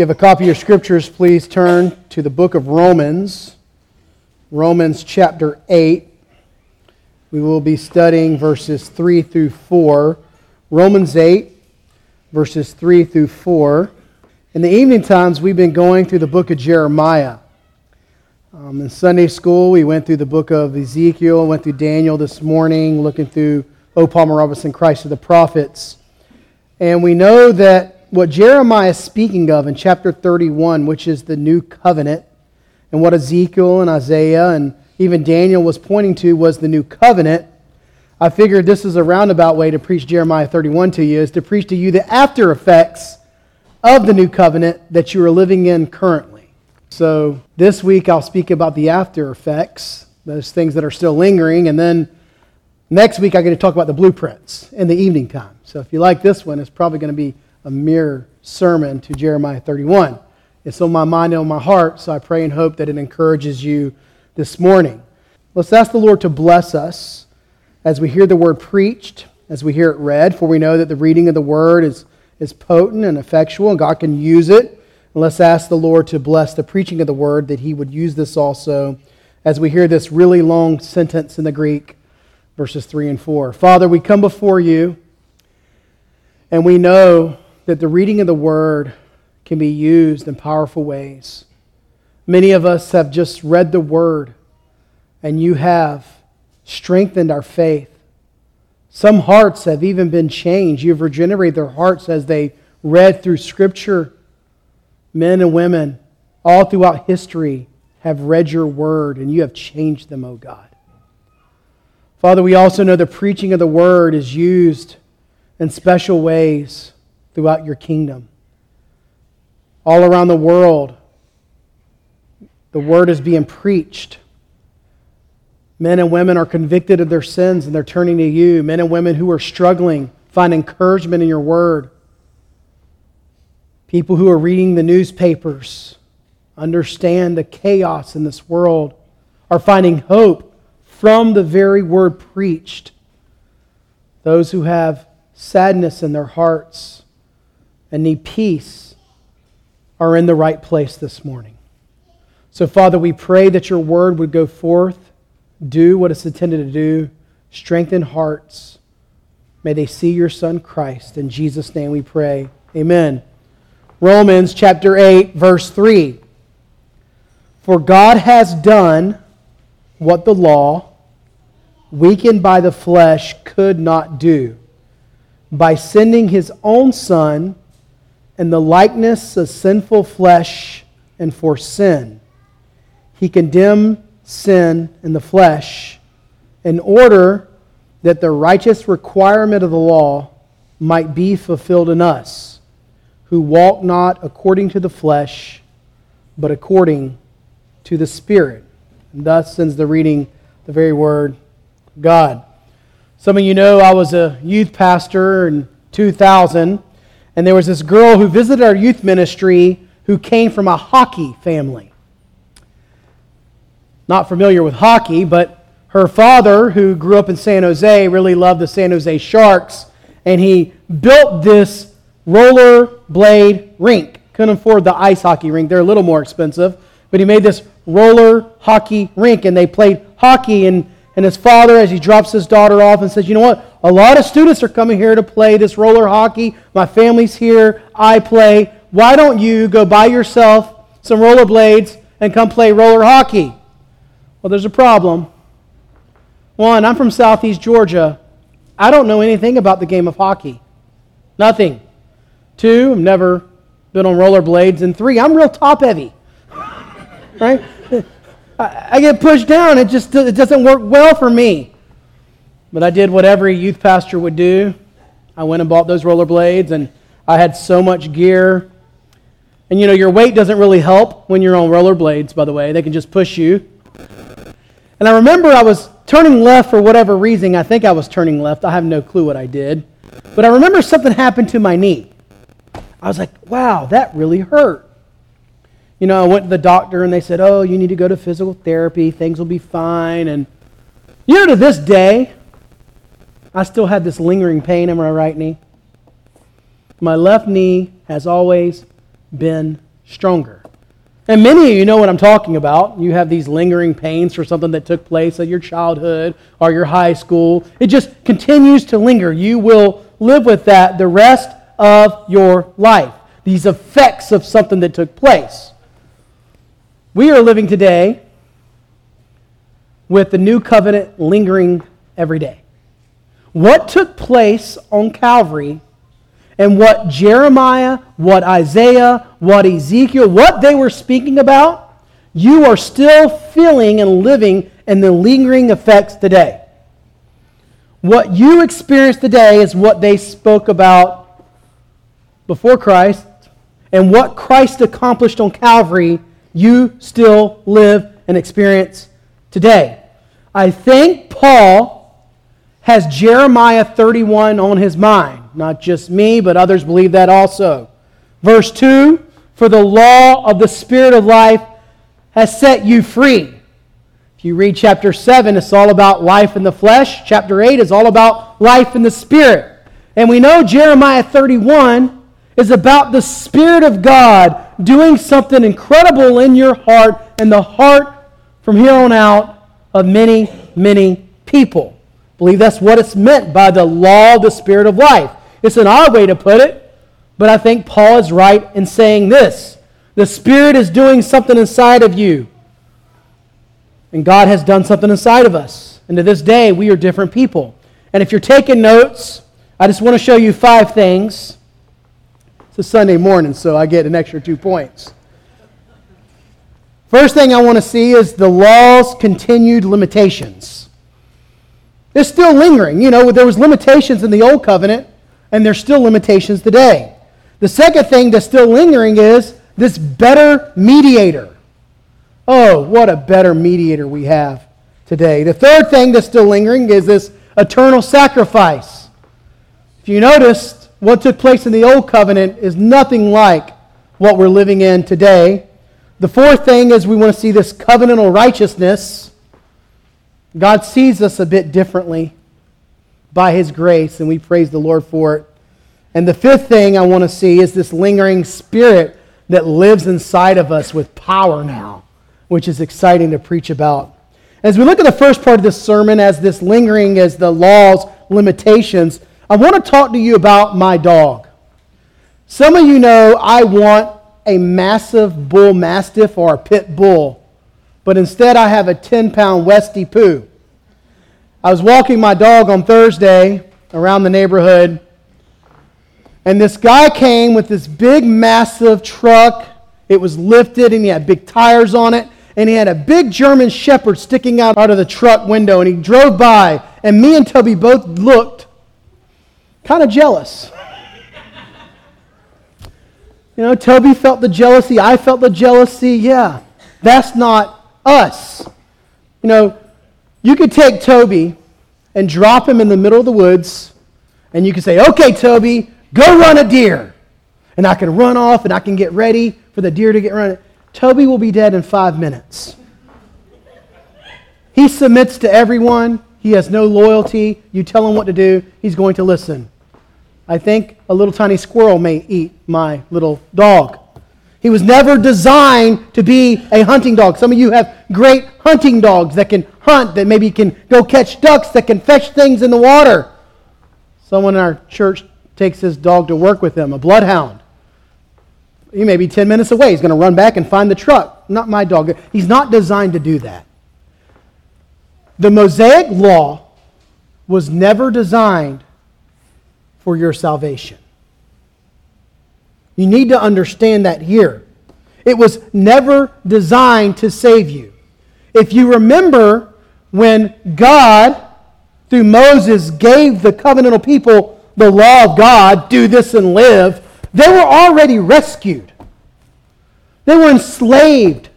you have a copy of your scriptures, please turn to the book of Romans, Romans chapter 8. We will be studying verses 3 through 4. Romans 8, verses 3 through 4. In the evening times, we've been going through the book of Jeremiah. Um, in Sunday school, we went through the book of Ezekiel, went through Daniel this morning, looking through O. Palmer Robertson, Christ of the Prophets. And we know that what Jeremiah is speaking of in chapter 31, which is the new covenant, and what Ezekiel and Isaiah and even Daniel was pointing to was the new covenant. I figured this is a roundabout way to preach Jeremiah 31 to you, is to preach to you the after effects of the new covenant that you are living in currently. So this week I'll speak about the after effects, those things that are still lingering, and then next week I'm going to talk about the blueprints in the evening time. So if you like this one, it's probably going to be a mirror sermon to Jeremiah 31. It's on my mind and on my heart, so I pray and hope that it encourages you this morning. Let's ask the Lord to bless us as we hear the word preached, as we hear it read, for we know that the reading of the word is, is potent and effectual, and God can use it. And let's ask the Lord to bless the preaching of the word, that He would use this also as we hear this really long sentence in the Greek, verses 3 and 4. Father, we come before you, and we know that the reading of the Word can be used in powerful ways. Many of us have just read the Word, and you have strengthened our faith. Some hearts have even been changed. You've regenerated their hearts as they read through Scripture. Men and women all throughout history have read your Word, and you have changed them, O oh God. Father, we also know the preaching of the Word is used in special ways throughout your kingdom. All around the world, the word is being preached. Men and women are convicted of their sins and they're turning to you. Men and women who are struggling find encouragement in your word. People who are reading the newspapers understand the chaos in this world, are finding hope from the very word preached. Those who have sadness in their hearts and need peace are in the right place this morning. So, Father, we pray that your word would go forth, do what it's intended to do, strengthen hearts. May they see your Son Christ. In Jesus' name we pray. Amen. Romans chapter 8, verse 3. For God has done what the law, weakened by the flesh, could not do by sending his own Son in the likeness of sinful flesh and for sin. He condemned sin in the flesh in order that the righteous requirement of the law might be fulfilled in us, who walk not according to the flesh, but according to the Spirit. And thus sends the reading the very word God. Some of you know I was a youth pastor in 2000 and there was this girl who visited our youth ministry who came from a hockey family. Not familiar with hockey, but her father, who grew up in San Jose, really loved the San Jose Sharks, and he built this roller blade rink. Couldn't afford the ice hockey rink, they're a little more expensive, but he made this roller hockey rink, and they played hockey. And, and his father, as he drops his daughter off, and says, You know what? A lot of students are coming here to play this roller hockey. My family's here. I play. Why don't you go buy yourself some roller blades and come play roller hockey? Well, there's a problem. One, I'm from southeast Georgia. I don't know anything about the game of hockey. Nothing. Two, I've never been on roller blades. And three, I'm real top heavy. right? I, I get pushed down. It just it doesn't work well for me. But I did what every youth pastor would do. I went and bought those rollerblades, and I had so much gear. And you know, your weight doesn't really help when you're on rollerblades, by the way. They can just push you. And I remember I was turning left for whatever reason. I think I was turning left. I have no clue what I did. But I remember something happened to my knee. I was like, wow, that really hurt. You know, I went to the doctor and they said, oh, you need to go to physical therapy. Things will be fine. And, you know, to this day, I still had this lingering pain in my right knee. My left knee has always been stronger. And many of you know what I'm talking about. You have these lingering pains for something that took place at your childhood or your high school. It just continues to linger. You will live with that the rest of your life. These effects of something that took place. We are living today with the new covenant lingering every day. What took place on Calvary and what Jeremiah, what Isaiah, what Ezekiel, what they were speaking about, you are still feeling and living in the lingering effects today. What you experience today is what they spoke about before Christ, and what Christ accomplished on Calvary, you still live and experience today. I think Paul has Jeremiah 31 on his mind. Not just me, but others believe that also. Verse 2 For the law of the Spirit of life has set you free. If you read chapter 7, it's all about life in the flesh. Chapter 8 is all about life in the Spirit. And we know Jeremiah 31 is about the Spirit of God doing something incredible in your heart and the heart from here on out of many, many people. Believe that's what it's meant by the law of the Spirit of life. It's an odd way to put it, but I think Paul is right in saying this. The Spirit is doing something inside of you. And God has done something inside of us. And to this day, we are different people. And if you're taking notes, I just want to show you five things. It's a Sunday morning, so I get an extra two points. First thing I want to see is the law's continued limitations. It's still lingering. You know, there was limitations in the old covenant and there's still limitations today. The second thing that's still lingering is this better mediator. Oh, what a better mediator we have today. The third thing that's still lingering is this eternal sacrifice. If you noticed, what took place in the old covenant is nothing like what we're living in today. The fourth thing is we want to see this covenantal righteousness. God sees us a bit differently by His grace, and we praise the Lord for it. And the fifth thing I want to see is this lingering spirit that lives inside of us with power now, which is exciting to preach about. As we look at the first part of this sermon, as this lingering as the law's limitations, I want to talk to you about my dog. Some of you know I want a massive bull mastiff or a pit bull, but instead I have a 10 pound Westie Poo. I was walking my dog on Thursday around the neighborhood, and this guy came with this big, massive truck. It was lifted, and he had big tires on it, and he had a big German Shepherd sticking out, out of the truck window, and he drove by, and me and Toby both looked kind of jealous. You know, Toby felt the jealousy. I felt the jealousy. Yeah, that's not us. You know, you could take Toby and drop him in the middle of the woods, and you could say, Okay, Toby, go run a deer. And I can run off and I can get ready for the deer to get run. Toby will be dead in five minutes. He submits to everyone. He has no loyalty. You tell him what to do, he's going to listen. I think a little tiny squirrel may eat my little dog. He was never designed to be a hunting dog. Some of you have great hunting dogs that can hunt, that maybe can go catch ducks, that can fetch things in the water. Someone in our church takes his dog to work with him, a bloodhound. He may be 10 minutes away. He's going to run back and find the truck. Not my dog. He's not designed to do that. The Mosaic law was never designed for your salvation. You need to understand that here. It was never designed to save you. If you remember when God, through Moses, gave the covenantal people the law of God, do this and live, they were already rescued. They were enslaved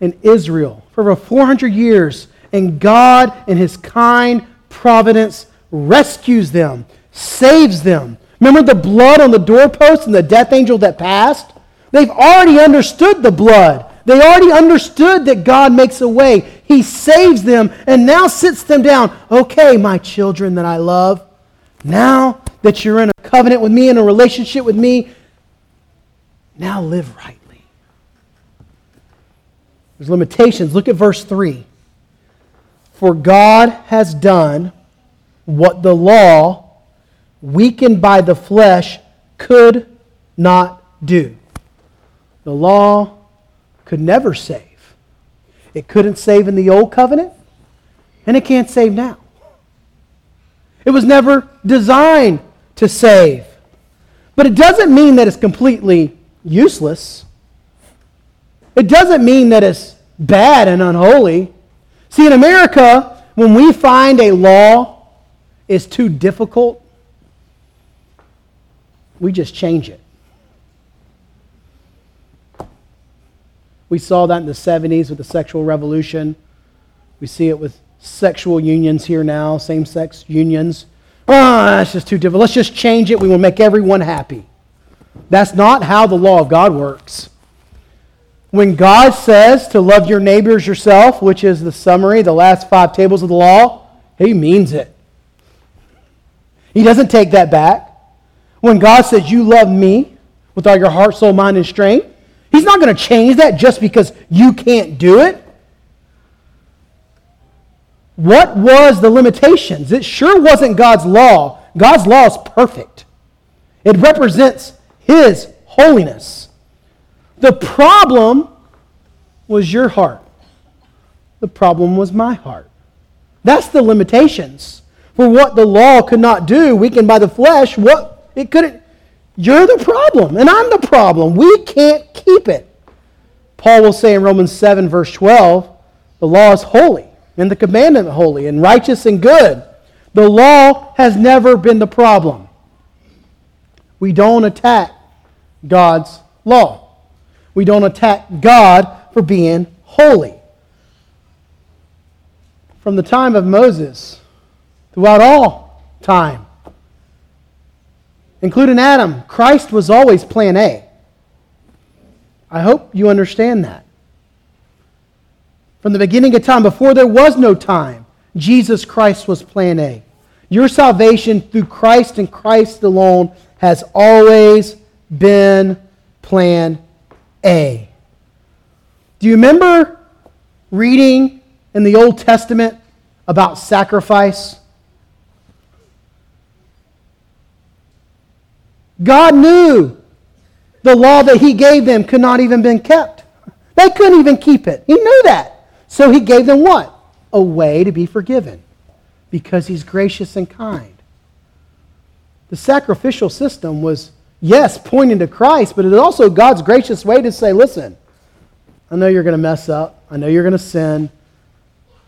in Israel for over 400 years, and God, in His kind providence, rescues them, saves them, Remember the blood on the doorpost and the death angel that passed? They've already understood the blood. They already understood that God makes a way. He saves them and now sits them down. Okay, my children that I love, now that you're in a covenant with me, in a relationship with me, now live rightly. There's limitations. Look at verse 3. For God has done what the law, weakened by the flesh, could not do. The law could never save. It couldn't save in the old covenant, and it can't save now. It was never designed to save. But it doesn't mean that it's completely useless. It doesn't mean that it's bad and unholy. See, in America, when we find a law is too difficult, we just change it. We saw that in the 70s with the sexual revolution. We see it with sexual unions here now, same sex unions. Ah, oh, that's just too difficult. Let's just change it. We will make everyone happy. That's not how the law of God works. When God says to love your neighbors yourself, which is the summary, the last five tables of the law, he means it. He doesn't take that back. When God says you love me with all your heart, soul, mind, and strength, he's not going to change that just because you can't do it. What was the limitations? It sure wasn't God's law. God's law is perfect. It represents his holiness. The problem was your heart. The problem was my heart. That's the limitations. For what the law could not do, weakened by the flesh, what it couldn't. You're the problem, and I'm the problem. We can't keep it. Paul will say in Romans 7, verse 12, the law is holy and the commandment holy and righteous and good. The law has never been the problem. We don't attack God's law. We don't attack God for being holy. From the time of Moses, throughout all time, including Adam, Christ was always plan A. I hope you understand that. From the beginning of time, before there was no time, Jesus Christ was plan A. Your salvation through Christ and Christ alone has always been plan A. Do you remember reading in the Old Testament about sacrifice? God knew the law that He gave them could not even been kept. They couldn't even keep it. He knew that. So he gave them what? A way to be forgiven because he's gracious and kind. The sacrificial system was, yes, pointing to Christ, but it is also God's gracious way to say, listen, I know you're going to mess up. I know you're going to sin.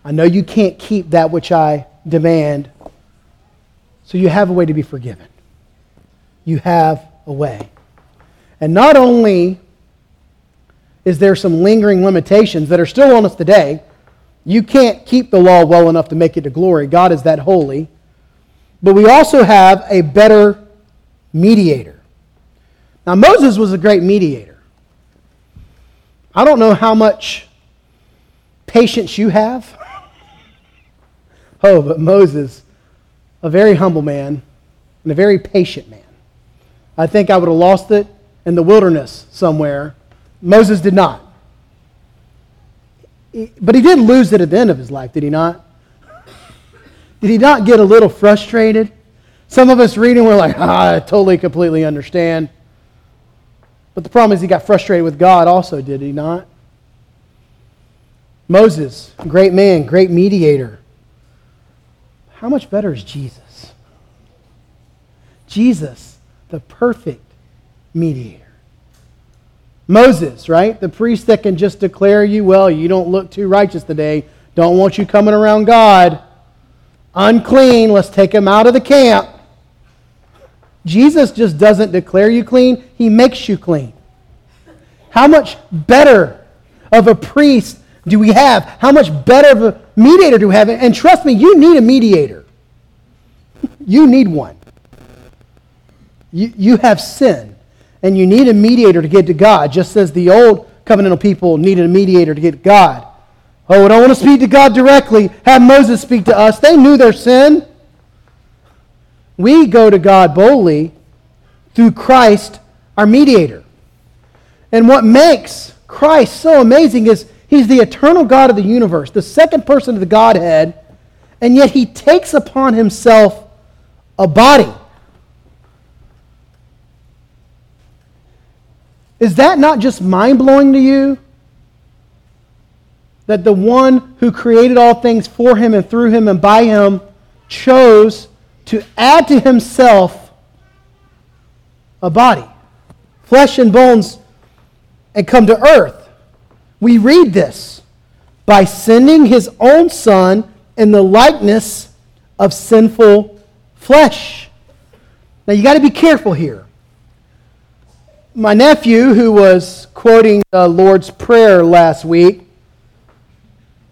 I know you can't keep that which I demand. So you have a way to be forgiven. You have a way. And not only is there some lingering limitations that are still on us today. You can't keep the law well enough to make it to glory. God is that holy. But we also have a better mediator. Now, Moses was a great mediator. I don't know how much patience you have. oh, but Moses, a very humble man and a very patient man. I think I would have lost it in the wilderness somewhere Moses did not. But he did lose it at the end of his life, did he not? Did he not get a little frustrated? Some of us reading, we're like, ah, I totally, completely understand. But the problem is he got frustrated with God also, did he not? Moses, great man, great mediator. How much better is Jesus? Jesus, the perfect mediator. Moses, right? The priest that can just declare you, well, you don't look too righteous today. Don't want you coming around God. Unclean. Let's take him out of the camp. Jesus just doesn't declare you clean, he makes you clean. How much better of a priest do we have? How much better of a mediator do we have? And trust me, you need a mediator. You need one. You, you have sin and you need a mediator to get to God, just as the old covenantal people needed a mediator to get to God. Oh, I don't want to speak to God directly. Have Moses speak to us. They knew their sin. We go to God boldly through Christ, our mediator. And what makes Christ so amazing is He's the eternal God of the universe, the second person of the Godhead, and yet he takes upon himself a body. Is that not just mind blowing to you? That the one who created all things for him and through him and by him chose to add to himself a body, flesh and bones, and come to earth. We read this by sending his own son in the likeness of sinful flesh. Now you got to be careful here. My nephew, who was quoting the Lord's Prayer last week,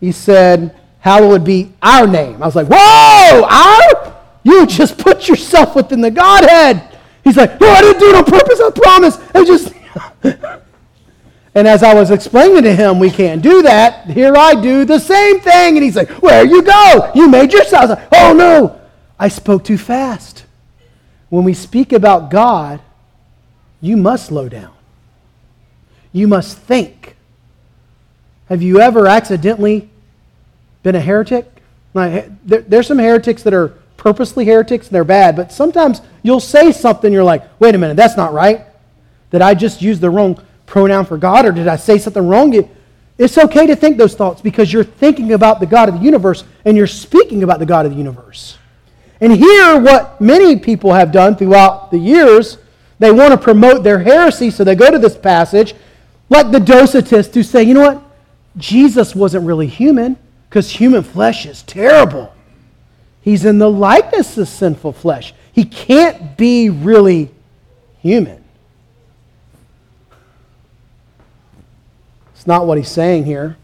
he said, Hallowed be our name. I was like, Whoa, our? You just put yourself within the Godhead. He's like, No, I didn't do it on purpose, I promise. I just. and as I was explaining to him, we can't do that. Here I do the same thing. And he's like, Where you go? You made yourself. Like, oh, no. I spoke too fast. When we speak about God, you must slow down. You must think. Have you ever accidentally been a heretic? There, there's some heretics that are purposely heretics and they're bad, but sometimes you'll say something, you're like, wait a minute, that's not right. Did I just use the wrong pronoun for God or did I say something wrong? It's okay to think those thoughts because you're thinking about the God of the universe and you're speaking about the God of the universe. And here, what many people have done throughout the years, they want to promote their heresy, so they go to this passage, like the Docetists, who say, you know what? Jesus wasn't really human because human flesh is terrible. He's in the likeness of sinful flesh. He can't be really human. It's not what he's saying here.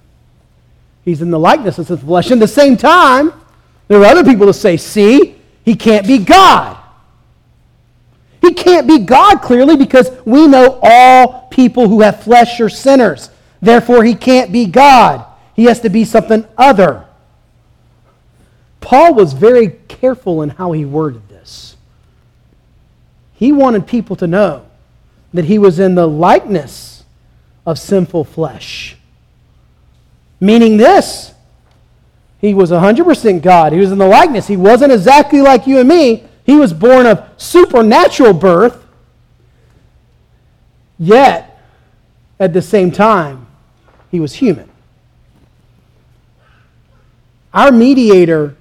He's in the likeness of sinful flesh. In the same time, there are other people that say, see, he can't be God. He can't be God clearly because we know all people who have flesh are sinners. Therefore, he can't be God. He has to be something other. Paul was very careful in how he worded this. He wanted people to know that he was in the likeness of sinful flesh. Meaning this he was 100% God. He was in the likeness. He wasn't exactly like you and me. He was born of supernatural birth. Yet, at the same time, he was human. Our mediator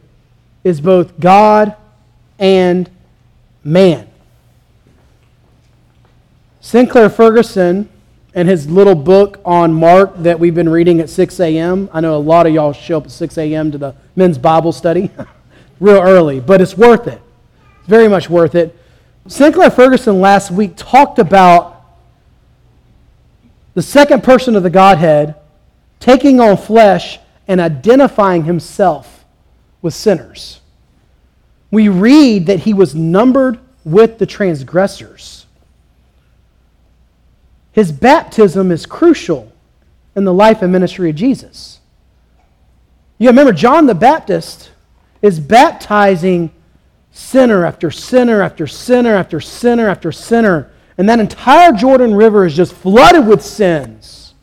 is both God and man. Sinclair Ferguson, and his little book on Mark that we've been reading at 6 a.m., I know a lot of y'all show up at 6 a.m. to the men's Bible study real early, but it's worth it. Very much worth it. Sinclair Ferguson last week talked about the second person of the Godhead taking on flesh and identifying himself with sinners. We read that he was numbered with the transgressors. His baptism is crucial in the life and ministry of Jesus. You remember, John the Baptist is baptizing sinner after sinner after sinner after sinner after sinner. And that entire Jordan River is just flooded with sins.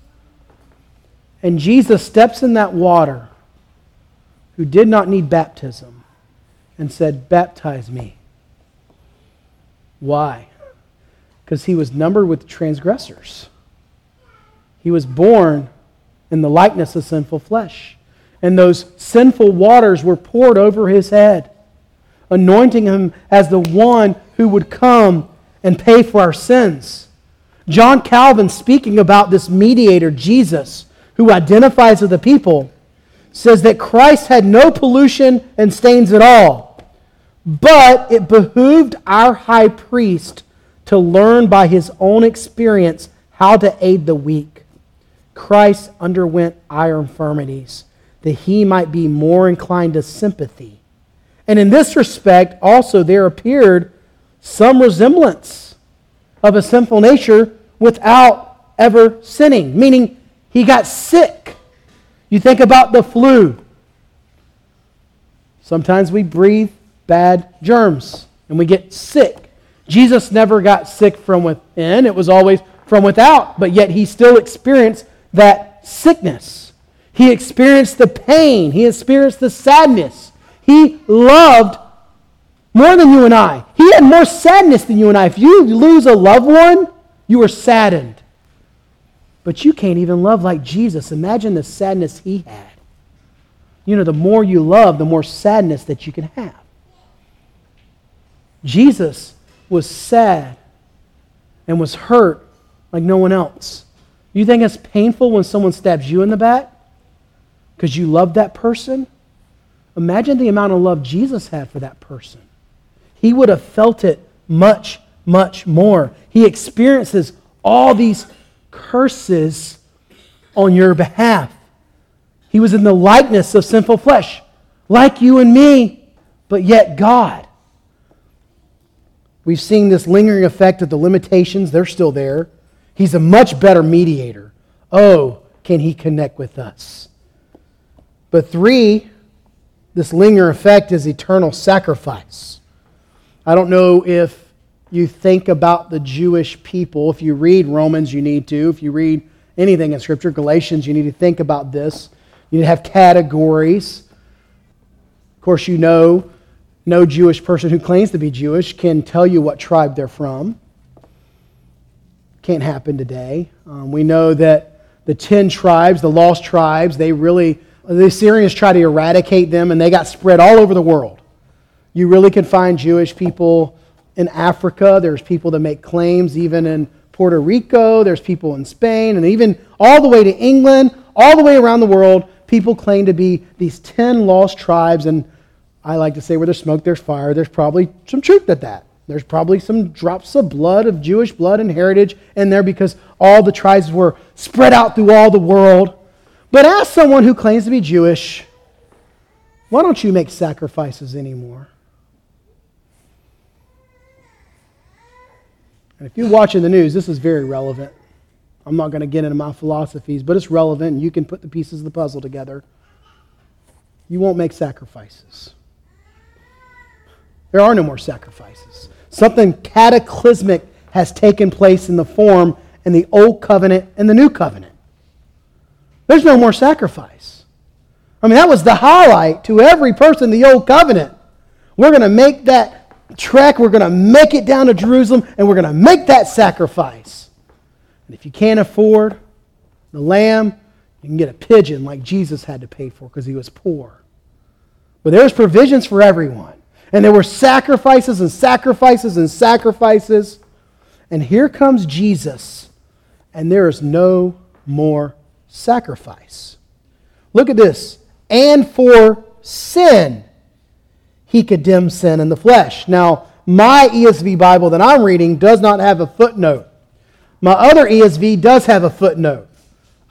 And Jesus steps in that water, who did not need baptism, and said, Baptize me. Why? Because he was numbered with transgressors. He was born in the likeness of sinful flesh. And those sinful waters were poured over his head, anointing him as the one who would come and pay for our sins. John Calvin, speaking about this mediator, Jesus, who identifies with the people, says that Christ had no pollution and stains at all, but it behooved our high priest to learn by his own experience how to aid the weak. Christ underwent our infirmities that he might be more inclined to sympathy. And in this respect, also there appeared some resemblance of a sinful nature without ever sinning, meaning he got sick. You think about the flu. Sometimes we breathe bad germs and we get sick. Jesus never got sick from within, it was always from without, but yet he still experienced that sickness. He experienced the pain. He experienced the sadness. He loved more than you and I. He had more sadness than you and I. If you lose a loved one, you are saddened. But you can't even love like Jesus. Imagine the sadness he had. You know, the more you love, the more sadness that you can have. Jesus was sad and was hurt like no one else. You think it's painful when someone stabs you in the back because you love that person? Imagine the amount of love Jesus had for that person. He would have felt it much, much more. He experiences all these curses on your behalf. He was in the likeness of sinful flesh, like you and me, but yet God. We've seen this lingering effect of the limitations, they're still there. He's a much better mediator. Oh, can he connect with us? But three, this lingering effect is eternal sacrifice. I don't know if you think about the Jewish people. If you read Romans, you need to. If you read anything in Scripture, Galatians, you need to think about this. You need to have categories. Of course, you know no Jewish person who claims to be Jewish can tell you what tribe they're from. Can't happen today. Um, we know that the 10 tribes, the lost tribes, they really, the Assyrians tried to eradicate them and they got spread all over the world. You really can find Jewish people in Africa. There's people that make claims even in Puerto Rico. There's people in Spain and even all the way to England, all the way around the world. People claim to be these 10 lost tribes and I like to say where there's smoke, there's fire. There's probably some truth to that. There's probably some drops of blood, of Jewish blood and heritage in there because all the tribes were spread out through all the world. But as someone who claims to be Jewish, why don't you make sacrifices anymore? And if you're watching the news, this is very relevant. I'm not going to get into my philosophies, but it's relevant and you can put the pieces of the puzzle together. You won't make sacrifices. There are no more sacrifices. Something cataclysmic has taken place in the form in the old covenant and the new covenant. There's no more sacrifice. I mean, that was the highlight to every person in the old covenant. We're going to make that trek, we're going to make it down to Jerusalem, and we're going to make that sacrifice. And if you can't afford the lamb, you can get a pigeon like Jesus had to pay for because he was poor. But there's provisions for everyone. And there were sacrifices and sacrifices and sacrifices. And here comes Jesus, and there is no more sacrifice. Look at this. And for sin, he condemns sin in the flesh. Now, my ESV Bible that I'm reading does not have a footnote. My other ESV does have a footnote.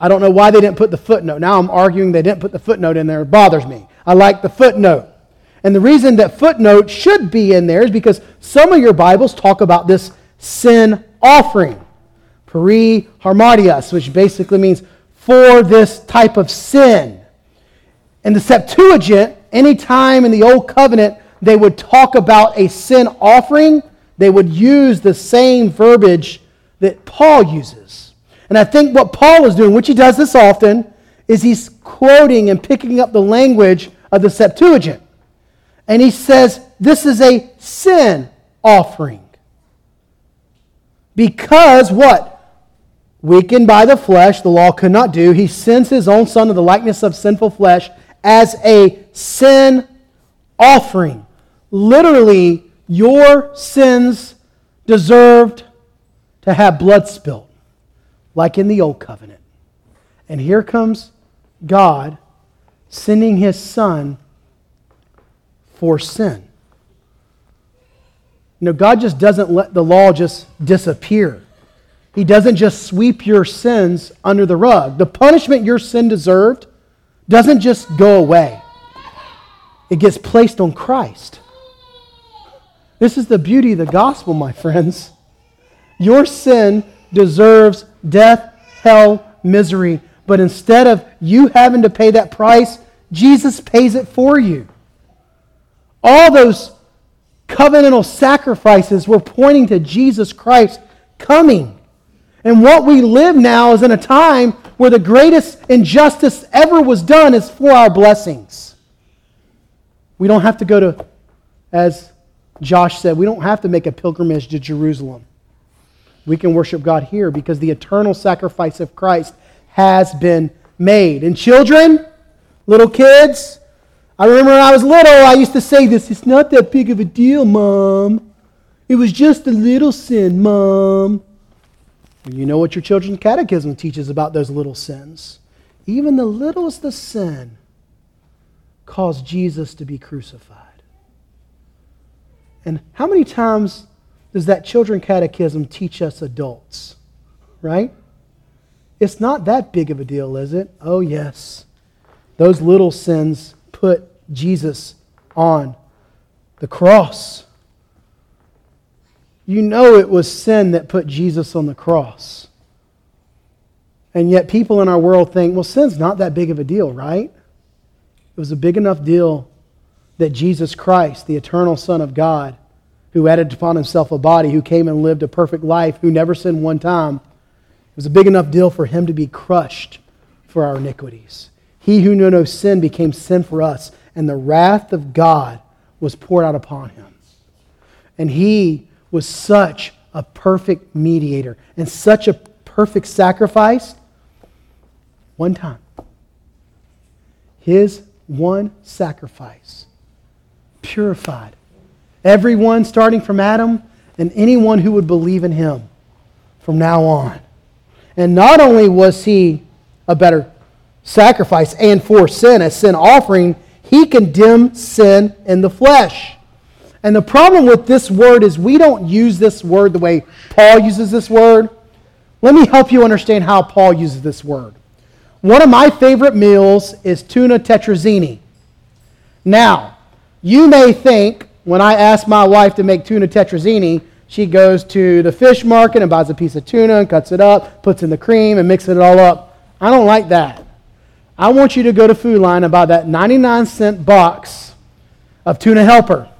I don't know why they didn't put the footnote. Now I'm arguing they didn't put the footnote in there. It bothers me. I like the footnote. And the reason that footnote should be in there is because some of your Bibles talk about this sin offering, peri hamartias, which basically means for this type of sin. In the Septuagint, anytime in the Old Covenant they would talk about a sin offering, they would use the same verbiage that Paul uses. And I think what Paul is doing, which he does this often, is he's quoting and picking up the language of the Septuagint. And he says this is a sin offering. Because what? Weakened by the flesh, the law could not do. He sends his own son to the likeness of sinful flesh as a sin offering. Literally, your sins deserved to have blood spilled, like in the old covenant. And here comes God sending his son for sin. You know, God just doesn't let the law just disappear. He doesn't just sweep your sins under the rug. The punishment your sin deserved doesn't just go away, it gets placed on Christ. This is the beauty of the gospel, my friends. Your sin deserves death, hell, misery. But instead of you having to pay that price, Jesus pays it for you. All those covenantal sacrifices were pointing to Jesus Christ coming. And what we live now is in a time where the greatest injustice ever was done is for our blessings. We don't have to go to, as Josh said, we don't have to make a pilgrimage to Jerusalem. We can worship God here because the eternal sacrifice of Christ has been made. And children, little kids, I remember when I was little, I used to say this it's not that big of a deal, Mom. It was just a little sin, Mom. You know what your children's catechism teaches about those little sins. Even the littlest of sin caused Jesus to be crucified. And how many times does that children catechism teach us adults? Right? It's not that big of a deal, is it? Oh, yes. Those little sins put Jesus on the cross. You know it was sin that put Jesus on the cross. And yet, people in our world think, well, sin's not that big of a deal, right? It was a big enough deal that Jesus Christ, the eternal Son of God, who added upon himself a body, who came and lived a perfect life, who never sinned one time, it was a big enough deal for him to be crushed for our iniquities. He who knew no sin became sin for us, and the wrath of God was poured out upon him. And he was such a perfect mediator and such a perfect sacrifice. One time. His one sacrifice purified everyone starting from Adam and anyone who would believe in him from now on. And not only was he a better sacrifice and for sin, a sin offering, he condemned sin in the flesh. And the problem with this word is we don't use this word the way Paul uses this word. Let me help you understand how Paul uses this word. One of my favorite meals is tuna tetrazzini. Now, you may think when I ask my wife to make tuna tetrazzini, she goes to the fish market and buys a piece of tuna and cuts it up, puts in the cream, and mixes it all up. I don't like that. I want you to go to Food Lion and buy that 99 cent box of tuna helper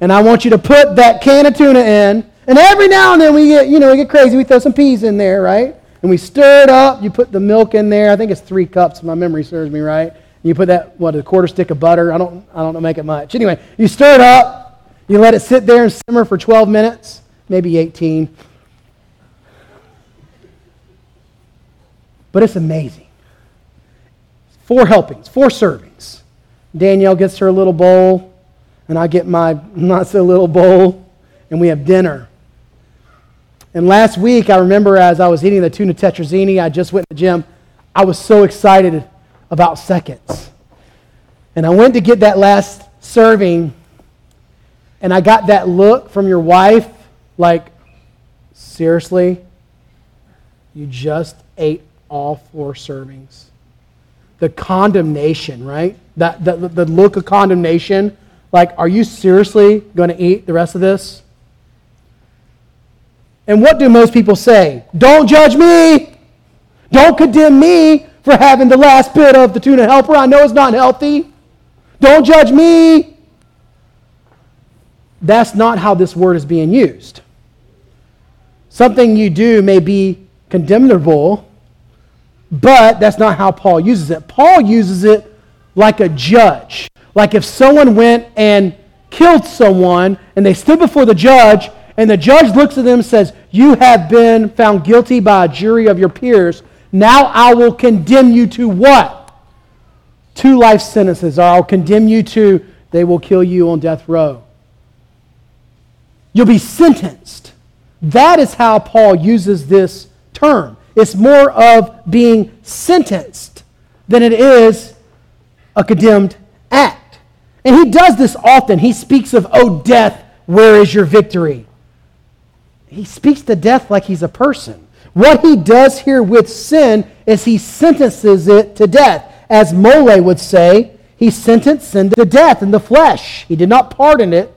and I want you to put that can of tuna in. And every now and then we get, you know, we get crazy. We throw some peas in there, right? And we stir it up. You put the milk in there. I think it's three cups. If my memory serves me right. And you put that what a quarter stick of butter. I don't, I don't make it much. Anyway, you stir it up. You let it sit there and simmer for 12 minutes, maybe 18. But it's amazing. Four helpings, four servings. Danielle gets her little bowl and I get my not so little bowl, and we have dinner. And last week, I remember as I was eating the tuna tetrazzini, I just went to the gym. I was so excited about seconds. And I went to get that last serving, and I got that look from your wife like, seriously? You just ate all four servings. The condemnation, right? That, the, the look of condemnation like, are you seriously going to eat the rest of this? And what do most people say? Don't judge me. Don't condemn me for having the last bit of the tuna helper. I know it's not healthy. Don't judge me. That's not how this word is being used. Something you do may be condemnable, but that's not how Paul uses it. Paul uses it like a judge. Like if someone went and killed someone and they stood before the judge and the judge looks at them and says, You have been found guilty by a jury of your peers. Now I will condemn you to what? Two life sentences, or I'll condemn you to, they will kill you on death row. You'll be sentenced. That is how Paul uses this term. It's more of being sentenced than it is a condemned act. And he does this often. He speaks of, Oh, death, where is your victory? He speaks to death like he's a person. What he does here with sin is he sentences it to death. As Mole would say, he sentenced sin to death in the flesh. He did not pardon it,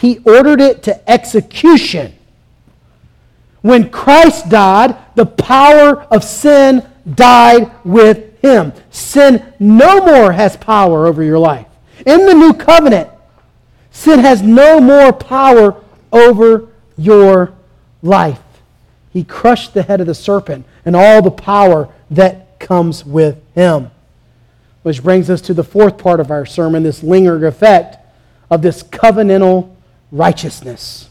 he ordered it to execution. When Christ died, the power of sin died with him. Sin no more has power over your life. In the new covenant, sin has no more power over your life. he crushed the head of the serpent and all the power that comes with him. Which brings us to the fourth part of our sermon this lingering effect of this covenantal righteousness.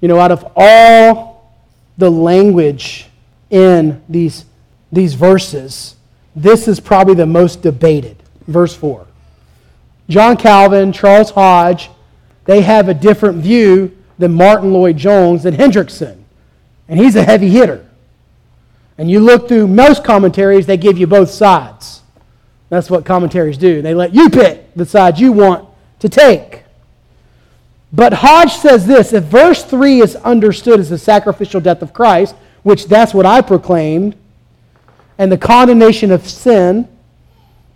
You know, out of all the language in these, these verses, this is probably the most debated. Verse 4. John Calvin, Charles Hodge, they have a different view than Martyn Lloyd-Jones and Hendriksen. And he's a heavy hitter. And you look through most commentaries, they give you both sides. That's what commentaries do. They let you pick the side you want to take. But Hodge says this if verse 3 is understood as the sacrificial death of Christ, which that's what I proclaimed, and the condemnation of sin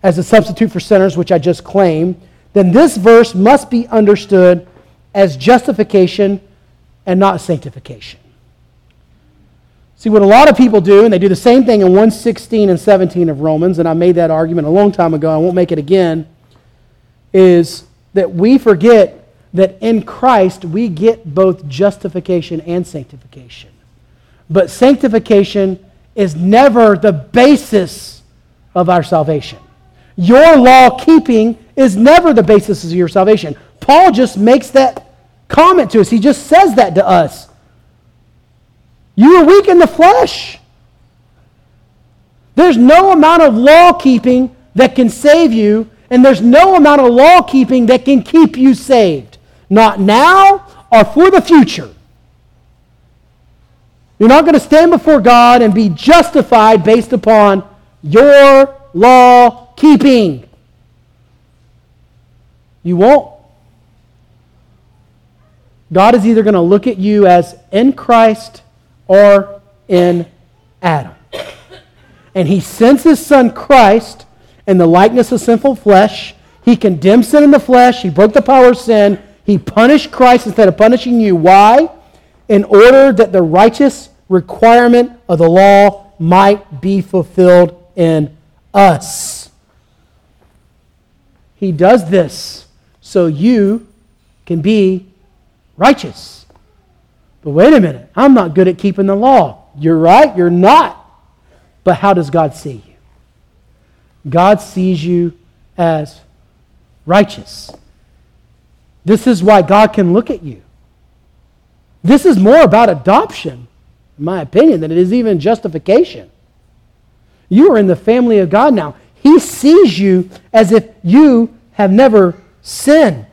as a substitute for sinners, which I just claimed, then this verse must be understood as justification and not sanctification. See, what a lot of people do, and they do the same thing in 116 and 17 of Romans, and I made that argument a long time ago, I won't make it again, is that we forget that in Christ we get both justification and sanctification. But sanctification is never the basis of our salvation. Your law keeping is never the basis of your salvation. Paul just makes that comment to us. He just says that to us. You are weak in the flesh. There's no amount of law keeping that can save you, and there's no amount of law keeping that can keep you saved. Not now or for the future. You're not going to stand before God and be justified based upon your law keeping. You won't. God is either going to look at you as in Christ or in Adam. And he sends his son Christ in the likeness of sinful flesh. He condemned sin in the flesh. He broke the power of sin. He punished Christ instead of punishing you. Why? In order that the righteous requirement of the law might be fulfilled in us. He does this so you can be righteous. But wait a minute, I'm not good at keeping the law. You're right, you're not. But how does God see you? God sees you as righteous. This is why God can look at you. This is more about adoption, in my opinion, than it is even justification. You are in the family of God now. He sees you as if you have never sinned.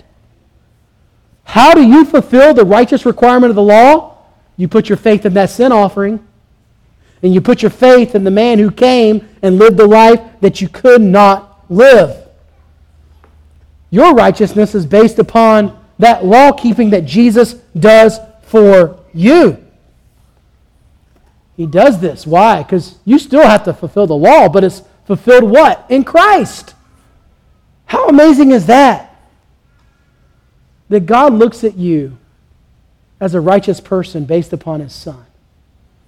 How do you fulfill the righteous requirement of the law? You put your faith in that sin offering. And you put your faith in the man who came and lived the life that you could not live. Your righteousness is based upon that law keeping that Jesus does for you. He does this. Why? Because you still have to fulfill the law, but it's fulfilled what? In Christ. How amazing is that? that God looks at you as a righteous person based upon his son.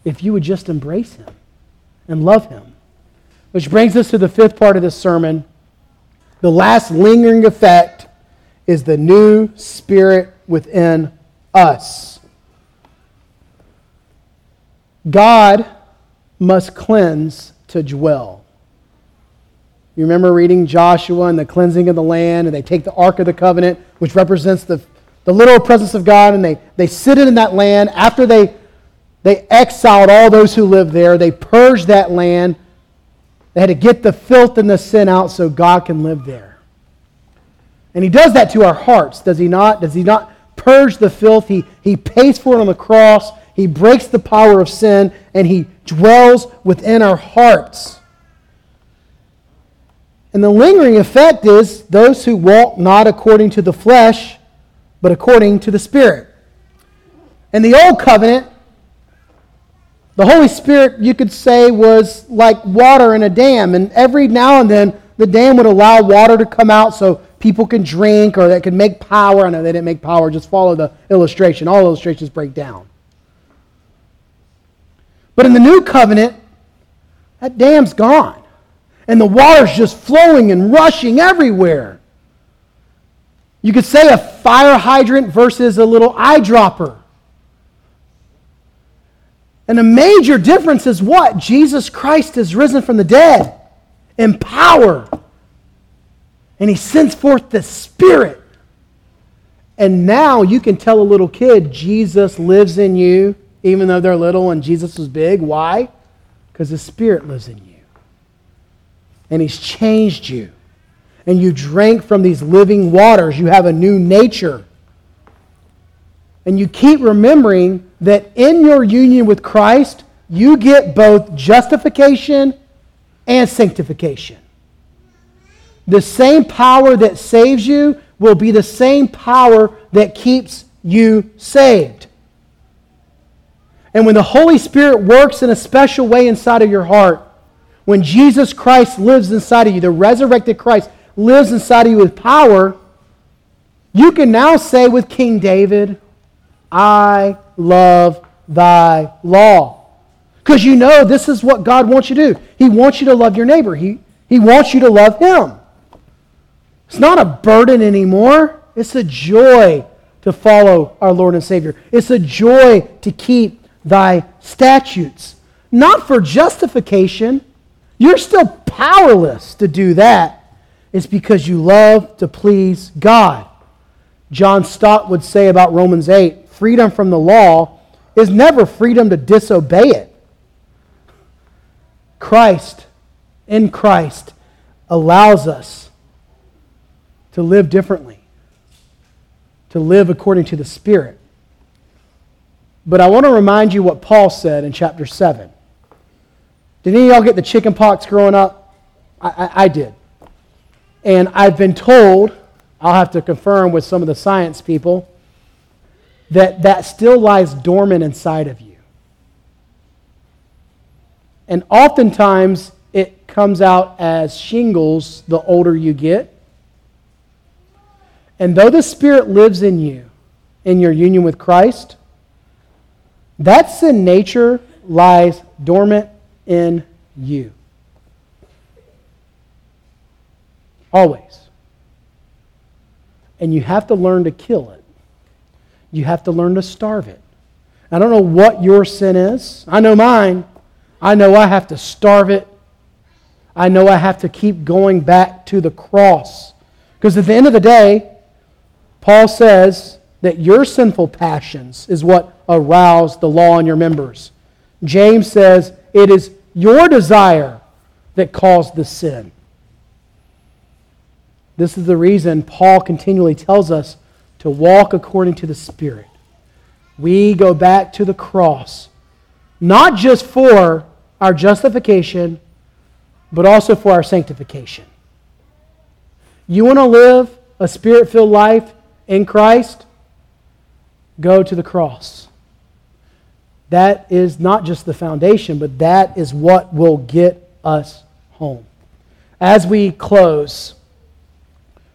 If you would just embrace him and love him. Which brings us to the fifth part of this sermon. The last lingering effect is the new spirit within us. God must cleanse to dwell. You remember reading Joshua and the cleansing of the land, and they take the Ark of the Covenant, which represents the, the literal presence of God, and they, they sit in that land. After they, they exiled all those who lived there, they purged that land. They had to get the filth and the sin out so God can live there. And He does that to our hearts, does He not? Does He not purge the filth? He, he pays for it on the cross. He breaks the power of sin, and He dwells within our hearts. And the lingering effect is those who walk not according to the flesh, but according to the Spirit. In the Old Covenant, the Holy Spirit, you could say, was like water in a dam. And every now and then, the dam would allow water to come out so people can drink or that could make power. I know they didn't make power, just follow the illustration. All illustrations break down. But in the New Covenant, that dam's gone and the water's just flowing and rushing everywhere. You could say a fire hydrant versus a little eyedropper. And the major difference is what? Jesus Christ is risen from the dead in power. And he sends forth the Spirit. And now you can tell a little kid, Jesus lives in you, even though they're little and Jesus was big. Why? Because the Spirit lives in you. And he's changed you. And you drank from these living waters. You have a new nature. And you keep remembering that in your union with Christ, you get both justification and sanctification. The same power that saves you will be the same power that keeps you saved. And when the Holy Spirit works in a special way inside of your heart, when Jesus Christ lives inside of you, the resurrected Christ lives inside of you with power, you can now say with King David, I love thy law. Because you know this is what God wants you to do. He wants you to love your neighbor, He, he wants you to love Him. It's not a burden anymore, it's a joy to follow our Lord and Savior. It's a joy to keep thy statutes. Not for justification. You're still powerless to do that. It's because you love to please God. John Stott would say about Romans 8 freedom from the law is never freedom to disobey it. Christ, in Christ, allows us to live differently, to live according to the Spirit. But I want to remind you what Paul said in chapter 7. Did any of y'all get the chicken pox growing up? I, I, I did. And I've been told, I'll have to confirm with some of the science people, that that still lies dormant inside of you. And oftentimes it comes out as shingles the older you get. And though the Spirit lives in you, in your union with Christ, that sin nature lies dormant in you. Always. And you have to learn to kill it. You have to learn to starve it. I don't know what your sin is. I know mine. I know I have to starve it. I know I have to keep going back to the cross. Because at the end of the day, Paul says that your sinful passions is what arouse the law in your members. James says it is your desire that caused the sin. This is the reason Paul continually tells us to walk according to the Spirit. We go back to the cross, not just for our justification, but also for our sanctification. You want to live a spirit filled life in Christ? Go to the cross. That is not just the foundation, but that is what will get us home. As we close,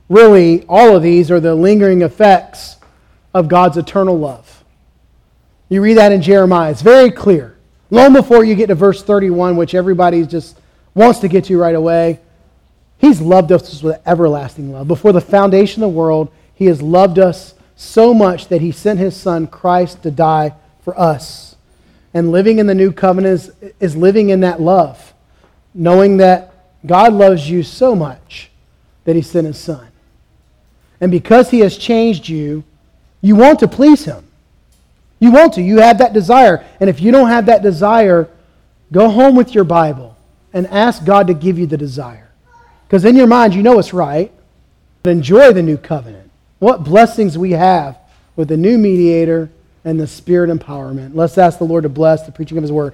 really, all of these are the lingering effects of God's eternal love. You read that in Jeremiah, it's very clear. Long before you get to verse 31, which everybody just wants to get to right away, He's loved us with everlasting love. Before the foundation of the world, He has loved us so much that He sent His Son, Christ, to die for us. And living in the new covenant is, is living in that love, knowing that God loves you so much that He sent His Son. And because He has changed you, you want to please Him. You want to. You have that desire. And if you don't have that desire, go home with your Bible and ask God to give you the desire. Because in your mind, you know it's right. But enjoy the new covenant. What blessings we have with the new mediator and the spirit empowerment. Let's ask the Lord to bless the preaching of his word.